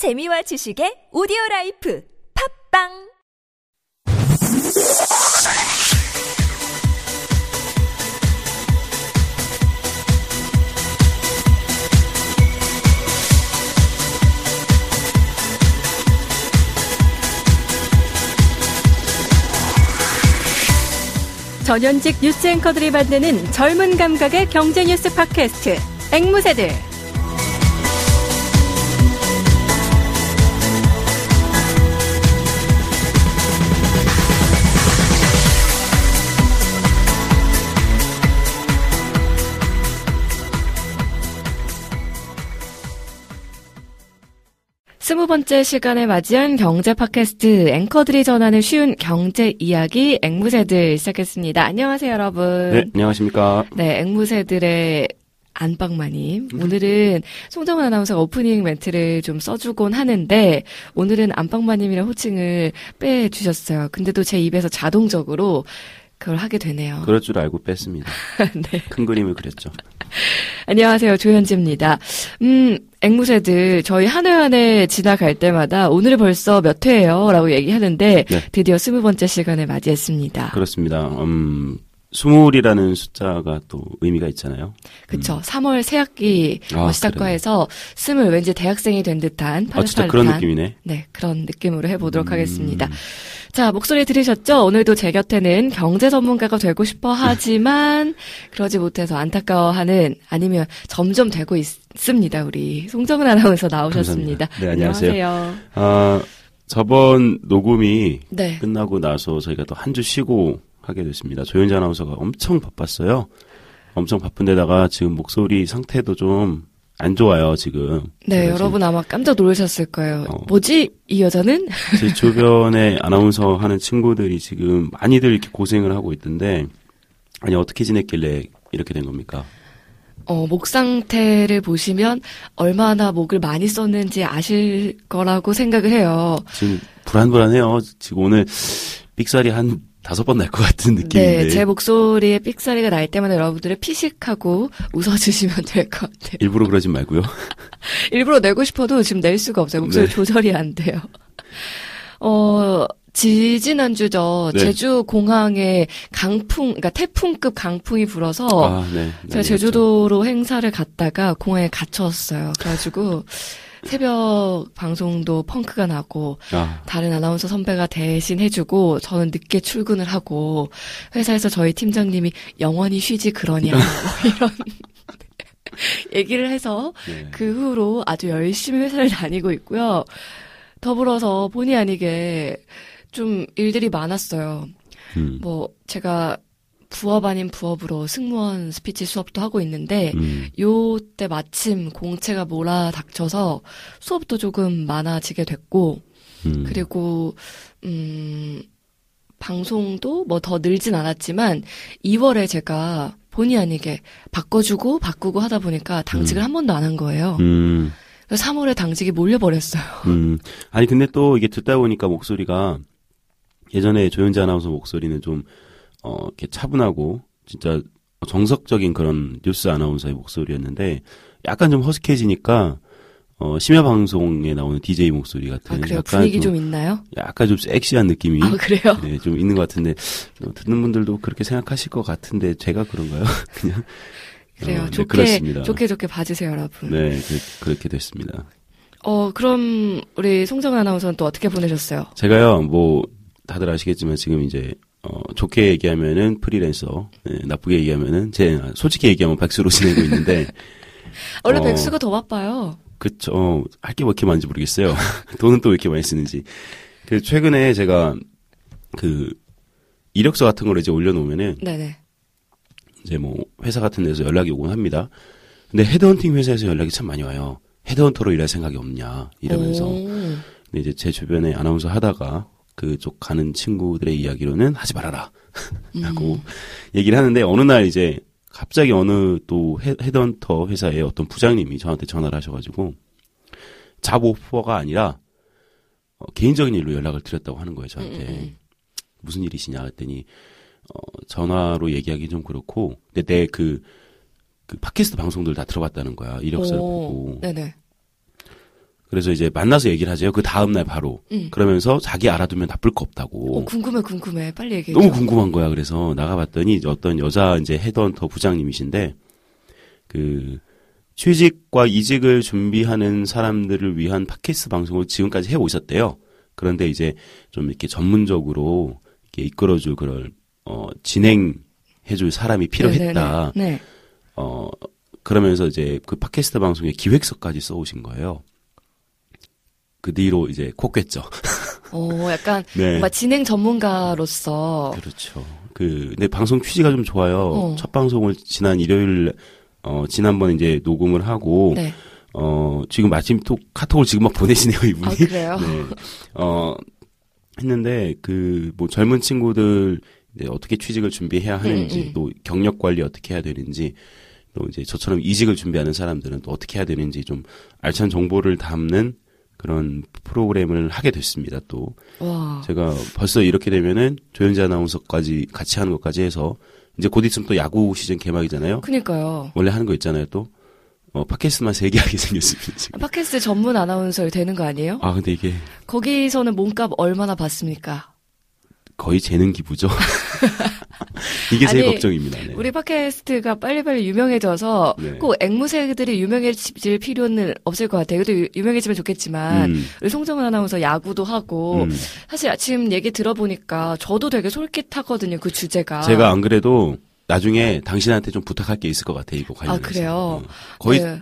재미와 지식의 오디오 라이프 팝빵! 전현직 뉴스 앵커들이 만드는 젊은 감각의 경제 뉴스 팟캐스트 앵무새들 스무 번째 시간에 맞이한 경제 팟캐스트 앵커들이 전하는 쉬운 경제 이야기 앵무새들 시작했습니다. 안녕하세요, 여러분. 네, 안녕하십니까. 네, 앵무새들의 안방마님. 오늘은 송정은 아나운서가 오프닝 멘트를 좀 써주곤 하는데, 오늘은 안방마님이랑 호칭을 빼주셨어요. 근데도 제 입에서 자동적으로 그걸 하게 되네요. 그럴 줄 알고 뺐습니다. 네. 큰 그림을 그렸죠. 안녕하세요. 조현지입니다. 음, 앵무새들, 저희 한 회 한 회 지나갈 때마다 오늘 벌써 몇 회예요? 라고 얘기하는데, 네. 드디어 스무 번째 시간을 맞이했습니다. 그렇습니다. 음, 스물이라는 숫자가 또 의미가 있잖아요. 그쵸. 3월 새 학기 아, 어, 시작과 그래요? 해서 스물 왠지 대학생이 된 듯한 아, 진짜 그런 파릇파릇한 느낌이네. 네, 그런 느낌으로 해보도록 음. 하겠습니다. 자, 목소리 들으셨죠? 오늘도 제 곁에는 경제 전문가가 되고 싶어 하지만 그러지 못해서 안타까워하는 아니면 점점 되고 있습니다. 우리 송정은 아나운서 나오셨습니다. 감사합니다. 네, 안녕하세요. 안녕하세요. 아, 저번 녹음이 네. 끝나고 나서 저희가 또 한 주 쉬고 하게 됐습니다. 조현지 아나운서가 엄청 바빴어요. 엄청 바쁜데다가 지금 목소리 상태도 좀 안 좋아요, 지금. 네, 여러분 아마 깜짝 놀라셨을 거예요. 어. 뭐지? 이 여자는? 제 주변에 아나운서 하는 친구들이 지금 많이들 이렇게 고생을 하고 있던데, 아니, 어떻게 지냈길래 이렇게 된 겁니까? 어, 목 상태를 보시면 얼마나 목을 많이 썼는지 아실 거라고 생각을 해요. 지금 불안불안해요. 지금 오늘 삑살이 한 다섯 번 날 것 같은 느낌인데. 네, 제 목소리에 삑사리가 날 때마다 여러분들을 피식하고 웃어주시면 될 것 같아요. 일부러 그러진 말고요. 일부러 내고 싶어도 지금 낼 수가 없어요. 목소리 네. 조절이 안 돼요. 어, 지지난주죠. 네. 제주 공항에 강풍, 그러니까 태풍급 강풍이 불어서 아, 네. 제가 제주도로 행사를 갔다가 공항에 갇혔어요. 그래가지고 새벽 방송도 펑크가 나고 아, 다른 아나운서 선배가 대신 해주고 저는 늦게 출근을 하고 회사에서 저희 팀장님이 영원히 쉬지 그러냐 뭐 이런 얘기를 해서 네. 그 후로 아주 열심히 회사를 다니고 있고요. 더불어서 본의 아니게 좀 일들이 많았어요. 음, 뭐 제가 부업 아닌 부업으로 승무원 스피치 수업도 하고 있는데 음, 요때 마침 공채가 몰아닥쳐서 수업도 조금 많아지게 됐고 음. 그리고 음 방송도 뭐 더 늘진 않았지만 2월에 제가 본의 아니게 바꿔주고 바꾸고 하다 보니까 당직을 음. 한 번도 안 한 거예요. 음, 그래서 3월에 당직이 몰려버렸어요. 음. 아니, 근데 또 이게 듣다 보니까 목소리가 예전에 조현지 아나운서 목소리는 좀, 어, 이렇게 차분하고, 진짜 정석적인 그런 뉴스 아나운서의 목소리였는데, 약간 좀 허스키해지니까, 어, 심야 방송에 나오는 DJ 목소리 같은. 아 그래요? 약간 분위기 좀 있나요? 약간 좀 섹시한 느낌이. 아 그래요? 네, 좀 있는 것 같은데 어, 듣는 분들도 그렇게 생각하실 것 같은데 제가 그런가요? 그냥 그래요. 어, 네, 좋게 그렇습니다. 좋게 좋게 봐주세요, 여러분. 네 그, 렇게 됐습니다. 어 그럼 우리 송정 아나운서는 또 어떻게 보내셨어요? 제가요 뭐 다들 아시겠지만 지금 이제 어, 좋게 얘기하면은 프리랜서, 네, 나쁘게 얘기하면은 제 솔직히 얘기하면 백수로 지내고 있는데 원래 어. 백수가 더 바빠요. 그쵸 어, 할게뭐 이렇게 많은지 모르겠어요. 돈은 또 왜 이렇게 많이 쓰는지. 그 최근에 제가 그 이력서 같은 거를 이제 올려놓으면은 네네. 이제 뭐 회사 같은 데서 연락이 오곤 합니다. 근데 헤드헌팅 회사에서 연락이 참 많이 와요. 헤드헌터로 일할 생각이 없냐 이러면서. 오. 근데 이제 제 주변에 아나운서 하다가 그쪽 가는 친구들의 이야기로는 하지 말아라 라고 음. 얘기를 하는데 어느 날 이제 갑자기 어느 또 헤, 헤드헌터 회사의 어떤 부장님이 저한테 전화를 하셔가지고 잡 오퍼가 아니라 어, 개인적인 일로 연락을 드렸다고 하는 거예요 저한테. 음, 음, 무슨 일이시냐 했더니 어, 전화로 얘기하기 좀 그렇고 근데 내그 그 팟캐스트 방송들 다 들어봤다는 거야 이력서를 오. 보고 네네. 그래서 이제 만나서 얘기를 하죠. 그 다음날 바로. 음. 그러면서 자기 알아두면 나쁠 거 없다고. 어, 궁금해, 궁금해. 빨리 얘기해. 너무 궁금한 거야. 그래서 나가봤더니 어떤 여자 이제 헤드헌터 부장님이신데 그 취직과 이직을 준비하는 사람들을 위한 팟캐스트 방송을 지금까지 해 오셨대요. 그런데 이제 좀 이렇게 전문적으로 이렇게 이끌어줄 그런 어 진행해줄 사람이 필요했다. 네, 네, 네. 어 그러면서 이제 그 팟캐스트 방송의 기획서까지 써오신 거예요. 그 뒤로 이제 콕겠죠. 어, 약간 네. 뭔가 진행 전문가로서 그렇죠. 그, 근데 방송 취지가 좀 좋아요. 어. 첫 방송을 지난 일요일, 어, 지난번 이제 녹음을 하고, 네. 어, 지금 마침 또 카톡을 지금 막 보내시네요, 이분이. 아, 그래요? 네. 어, 했는데, 그, 뭐 젊은 친구들, 이제 어떻게 취직을 준비해야 하는지, 음, 음. 또 경력 관리 어떻게 해야 되는지, 또 이제 저처럼 이직을 준비하는 사람들은 또 어떻게 해야 되는지 좀 알찬 정보를 담는 그런 프로그램을 하게 됐습니다, 또. 와. 제가 벌써 이렇게 되면은 조현재 아나운서까지 같이 하는 것까지 해서 이제 곧 있으면 또 야구 시즌 개막이잖아요. 그니까요. 원래 하는 거 있잖아요, 또. 어, 팟캐스트만 세개 하게 생겼습니다, 지금. 팟캐스트 전문 아나운서 되는 거 아니에요? 아, 근데 이게 거기서는 몸값 얼마나 받습니까? 거의 재능 기부죠. 이게 제일 아니, 걱정입니다. 네. 우리 팟캐스트가 빨리빨리 유명해져서 네. 꼭 앵무새들이 유명해질 필요는 없을 것 같아요. 그래도 유- 유명해지면 좋겠지만 음, 우리 송정은 아나운서 야구도 하고 음. 사실 지금 얘기 들어보니까 저도 되게 솔깃하거든요. 그 주제가. 제가 안 그래도 나중에 당신한테 좀 부탁할 게 있을 것 같아, 이거 관련해서. 아, 그래요? 어. 거의, 네.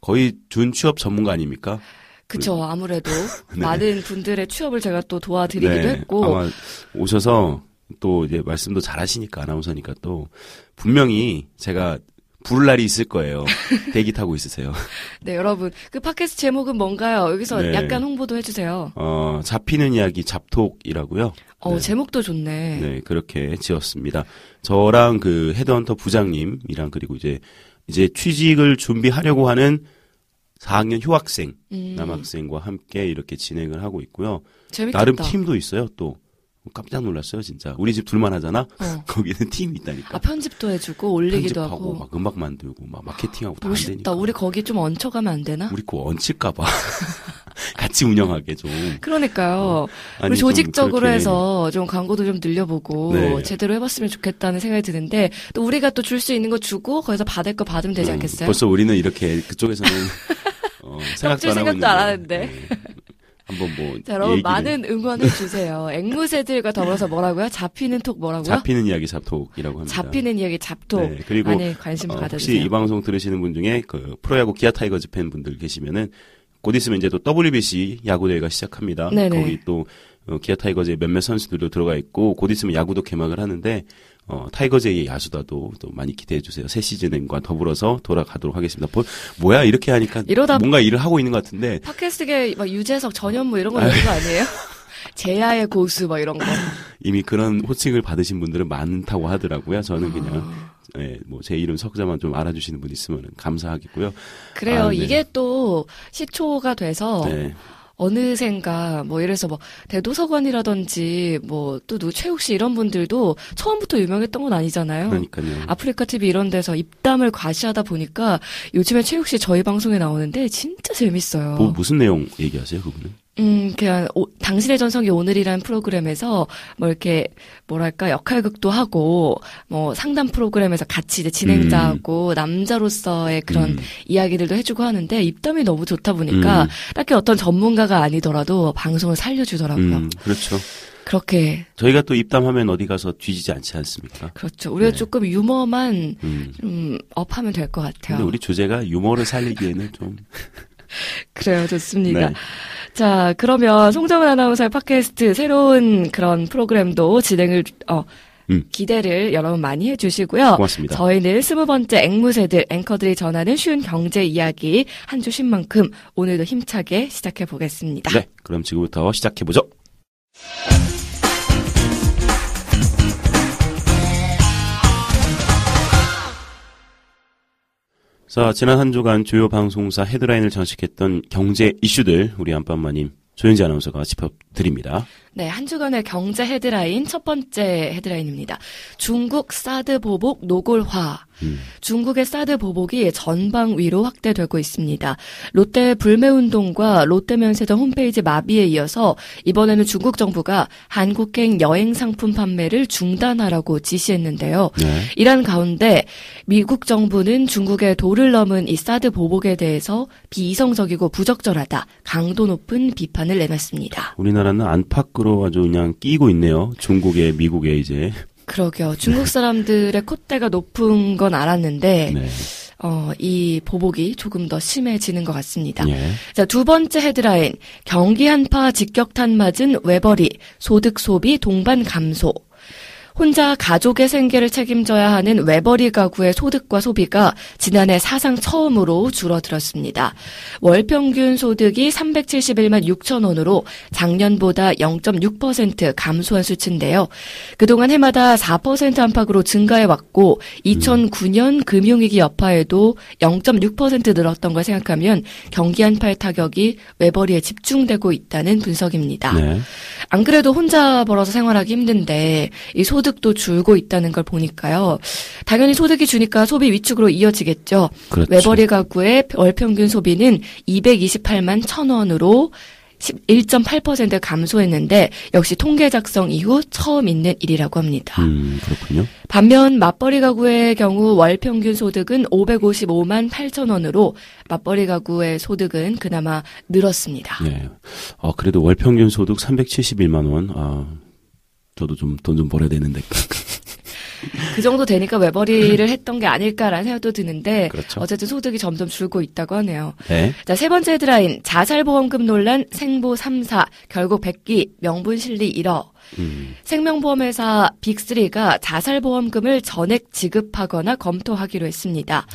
거의 준 취업 전문가 아닙니까? 그쵸. 아무래도 네. 많은 분들의 취업을 제가 또 도와드리기도 네, 했고 아마 오셔서 또 이제 말씀도 잘 하시니까 아나운서니까 또 분명히 제가 부를 날이 있을 거예요. 대기 타고 있으세요. 네 여러분 그 팟캐스트 제목은 뭔가요? 여기서 네. 약간 홍보도 해주세요. 어, 잡히는 이야기 잡톡이라고요. 어 네. 제목도 좋네. 네, 그렇게 지었습니다. 저랑 그 헤드헌터 부장님이랑 그리고 이제 이제 취직을 준비하려고 하는 4학년 휴학생, 음, 남학생과 함께 이렇게 진행을 하고 있고요. 재밌겠다. 나름 팀도 있어요, 또. 깜짝 놀랐어요, 진짜. 우리 집 둘만 하잖아? 어. 거기는 팀이 있다니까. 아 편집도 해주고 올리기도 편집하고 하고. 막 음악 만들고 막 마케팅하고 다안 멋있다. 되니까. 우리 거기 좀 얹혀가면 안 되나? 우리 거 얹힐까 봐 같이 운영하게 좀. 그러니까요. 아니, 우리 좀 조직적으로 그렇게 해서 좀 광고도 좀 늘려보고 네. 제대로 해봤으면 좋겠다는 생각이 드는데 또 우리가 또 줄 수 있는 거 주고 거기서 받을 거 받으면 되지 음, 않겠어요? 벌써 우리는 이렇게 그쪽에서는 어, 생각도 안 하고 생각도. 안 하는데. 네. 한번 뭐 자, 여러분 얘기를- 많은 응원해 주세요. 앵무새들과 더불어서 뭐라고요? 잡히는 톡 뭐라고요? 잡히는 이야기 잡톡이라고 합니다. 잡히는 이야기 잡톡. 네, 그리고 많이 관심 어, 받아주세요. 혹시 이 방송 들으시는 분 중에 그 프로야구 기아 타이거즈 팬분들 계시면은 곧 있으면 이제 또 WBC 야구 대회가 시작합니다. 네네. 거기 또 어, 기아 타이거즈의 몇몇 선수들도 들어가 있고 곧 있으면 야구도 개막을 하는데 어, 타이거즈의 야수다도 또 많이 기대해 주세요. 새 시즌과 더불어서 돌아가도록 하겠습니다. 뭐, 뭐야 이렇게 하니까 이러다- 뭔가 일을 하고 있는 것 같은데 팟캐스트계 막 유재석 전현무 이런 거 있는 거 아니에요? 제야의 고수 막 이런 거. 이미 그런 호칭을 받으신 분들은 많다고 하더라고요. 저는 아. 그냥 예, 뭐 제 이름 석자만 좀 알아주시는 분 있으면 감사하겠고요. 그래요. 아, 네. 이게 또 시초가 돼서 네. 어느샌가 뭐 들어서 뭐 대도서관이라든지 뭐또 누구 최욱 씨 이런 분들도 처음부터 유명했던 건 아니잖아요. 그러니까요. 아프리카 TV 이런 데서 입담을 과시하다 보니까 요즘에 최욱 씨 저희 방송에 나오는데 진짜 재밌어요. 뭐 무슨 내용 얘기하세요, 그분은? 음, 그냥 오- 당신의 전성기 오늘이라는 프로그램에서 뭐 이렇게 뭐랄까 역할극도 하고 뭐 상담 프로그램에서 같이 이제 진행자하고 남자로서의 그런 음. 이야기들도 해주고 하는데 입담이 너무 좋다 보니까 음. 딱히 어떤 전문가가 아니더라도 방송을 살려주더라고요. 음, 그렇죠. 그렇게 저희가 또 입담하면 어디 가서 뒤지지 않지 않습니까? 그렇죠. 우리가 네. 조금 유머만 음. 좀 업하면 될 것 같아요. 근데 우리 주제가 유머를 살리기에는 좀 그래요, 좋습니다. 네. 자, 그러면 송정은 아나운서의 팟캐스트 새로운 그런 프로그램도 진행을 어 음. 기대를 여러분 많이 해주시고요. 고맙습니다. 저희는 스무 번째 앵무새들 앵커들이 전하는 쉬운 경제 이야기 한 주 쉰 만큼 오늘도 힘차게 시작해 보겠습니다. 네, 그럼 지금부터 시작해 보죠. 자, 지난 한 주간 주요 방송사 헤드라인을 장식했던 경제 이슈들 우리 안방마님 조현지 아나운서가 짚어드립니다. 네, 한 주간의 경제 헤드라인 첫 번째 헤드라인입니다. 중국 사드 보복 노골화. 음. 중국의 사드 보복이 전방 위로 확대되고 있습니다. 롯데 불매운동과 롯데면세점 홈페이지 마비에 이어서 이번에는 중국 정부가 한국행 여행 상품 판매를 중단하라고 지시했는데요. 네. 이란 가운데 미국 정부는 중국의 도를 넘은 이 사드 보복에 대해서 비이성적이고 부적절하다, 강도 높은 비판을 내놨습니다. 우리나라는 안팎 아주 그냥 끼고 있네요. 중국에, 미국에 이제. 그러게요. 중국 사람들의 콧대가 높은 건 알았는데, 네. 어, 이 보복이 조금 더 심해지는 것 같습니다. 예. 자, 두 번째 헤드라인. 경기 한파 직격탄 맞은 외벌이, 소득 소비 동반 감소. 혼자 가족의 생계를 책임져야 하는 외벌이 가구의 소득과 소비가 지난해 사상 처음으로 줄어들었습니다. 월 평균 소득이 371만 6천 원으로 작년보다 0.6% 감소한 수치인데요. 그동안 해마다 4% 안팎으로 증가해 왔고 2009년 금융위기 여파에도 0.6% 늘었던 걸 생각하면 경기 한파의 타격이 외벌이에 집중되고 있다는 분석입니다. 네. 안 그래도 혼자 벌어서 생활하기 힘든데 이 소 득도 줄고 있다는 걸 보니까요. 당연히 소득이 주니까 소비 위축으로 이어지겠죠. 그렇죠. 외벌이 가구의 월 평균 소비는 228만 천 원으로 1.8% 감소했는데 역시 통계 작성 이후 처음 있는 일이라고 합니다. 음, 그렇군요. 반면 맞벌이 가구의 경우 월 평균 소득은 555만 8천 원으로 맞벌이 가구의 소득은 그나마 늘었습니다. 예. 어, 그래도 월 평균 소득 371만 원. 아, 저도 좀 돈 좀 벌어야 되는데. 그 정도 되니까 외벌이를 했던 게 아닐까라는 생각도 드는데 그렇죠. 어쨌든 소득이 점점 줄고 있다고 하네요. 네. 자, 세 번째 헤드라인. 자살보험금 논란 생보 3사 결국 백기 명분 실리 1억. 음, 생명보험회사 빅3가 자살보험금을 전액 지급하거나 검토하기로 했습니다.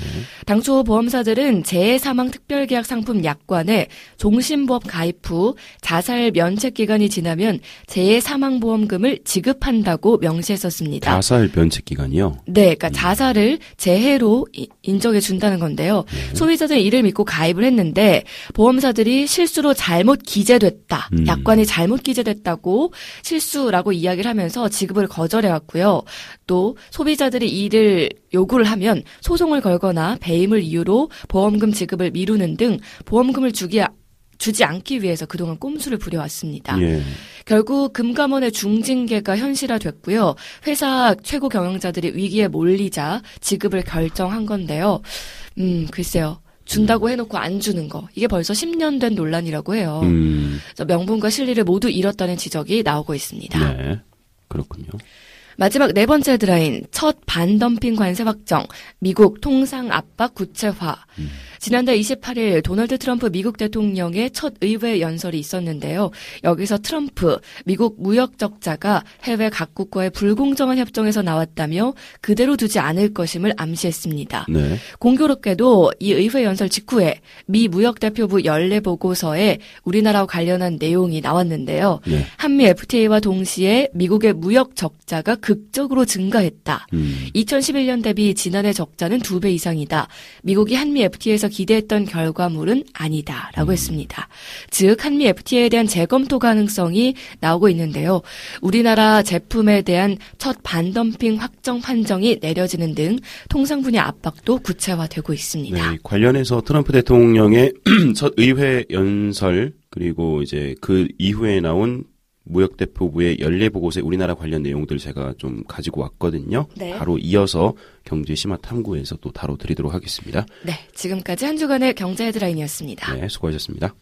당초 보험사들은 재해사망 특별계약 상품 약관에 종신보험 가입 후 자살 면책 기간이 지나면 재해사망보험금을 지급한다고 명시했었습니다. 자살 면책 기간이요. 네, 그러니까 자살을 재해로 이- 인정해 준다는 건데요. 소비자들은 이를 믿고 가입을 했는데 보험사들이 실수로 잘못 기재됐다. 음. 약관이 잘못 기재됐다고 실수 라고 이야기를 하면서 지급을 거절해 왔고요. 또 소비자들이 이를 요구를 하면 소송을 걸거나 배임을 이유로 보험금 지급을 미루는 등 보험금을 주기 주지 않기 위해서 그동안 꼼수를 부려왔습니다. 예. 결국 금감원의 중징계가 현실화됐고요. 회사 최고 경영자들이 위기에 몰리자 지급을 결정한 건데요. 음, 글쎄요. 준다고 해놓고 안 주는 거. 이게 벌써 10년 된 논란이라고 해요. 음, 명분과 실리를 모두 잃었다는 지적이 나오고 있습니다. 네. 그렇군요. 마지막 네 번째 헤드라인 첫 반덤핑 관세 확정 미국 통상 압박 구체화 지난달 28일 도널드 트럼프 미국 대통령의 첫 의회 연설이 있었는데요. 여기서 트럼프 미국 무역 적자가 해외 각국과의 불공정한 협정에서 나왔다며 그대로 두지 않을 것임을 암시했습니다. 네. 공교롭게도 이 의회 연설 직후에 미 무역 대표부 연례 보고서에 우리나라와 관련한 내용이 나왔는데요. 네. 한미 FTA와 동시에 미국의 무역 적자가 극적으로 증가했다. 음, 2011년 대비 지난해 적자는 두 배 이상이다. 미국이 한미 FTA에서 기대했던 결과물은 아니다라고 했습니다. 즉 한미 FTA에 대한 재검토 가능성이 나오고 있는데요. 우리나라 제품에 대한 첫 반덤핑 확정 판정이 내려지는 등 통상 분야 압박도 구체화되고 있습니다. 네, 관련해서 트럼프 대통령의 첫 의회 연설 그리고 이제 그 이후에 나온 무역대표부의 연례 보고서에 우리나라 관련 내용들 제가 좀 가지고 왔거든요. 네. 바로 이어서 경제 심화 탐구에서 또 다뤄드리도록 하겠습니다. 네, 지금까지 한 주간의 경제 헤드라인이었습니다. 네, 수고하셨습니다.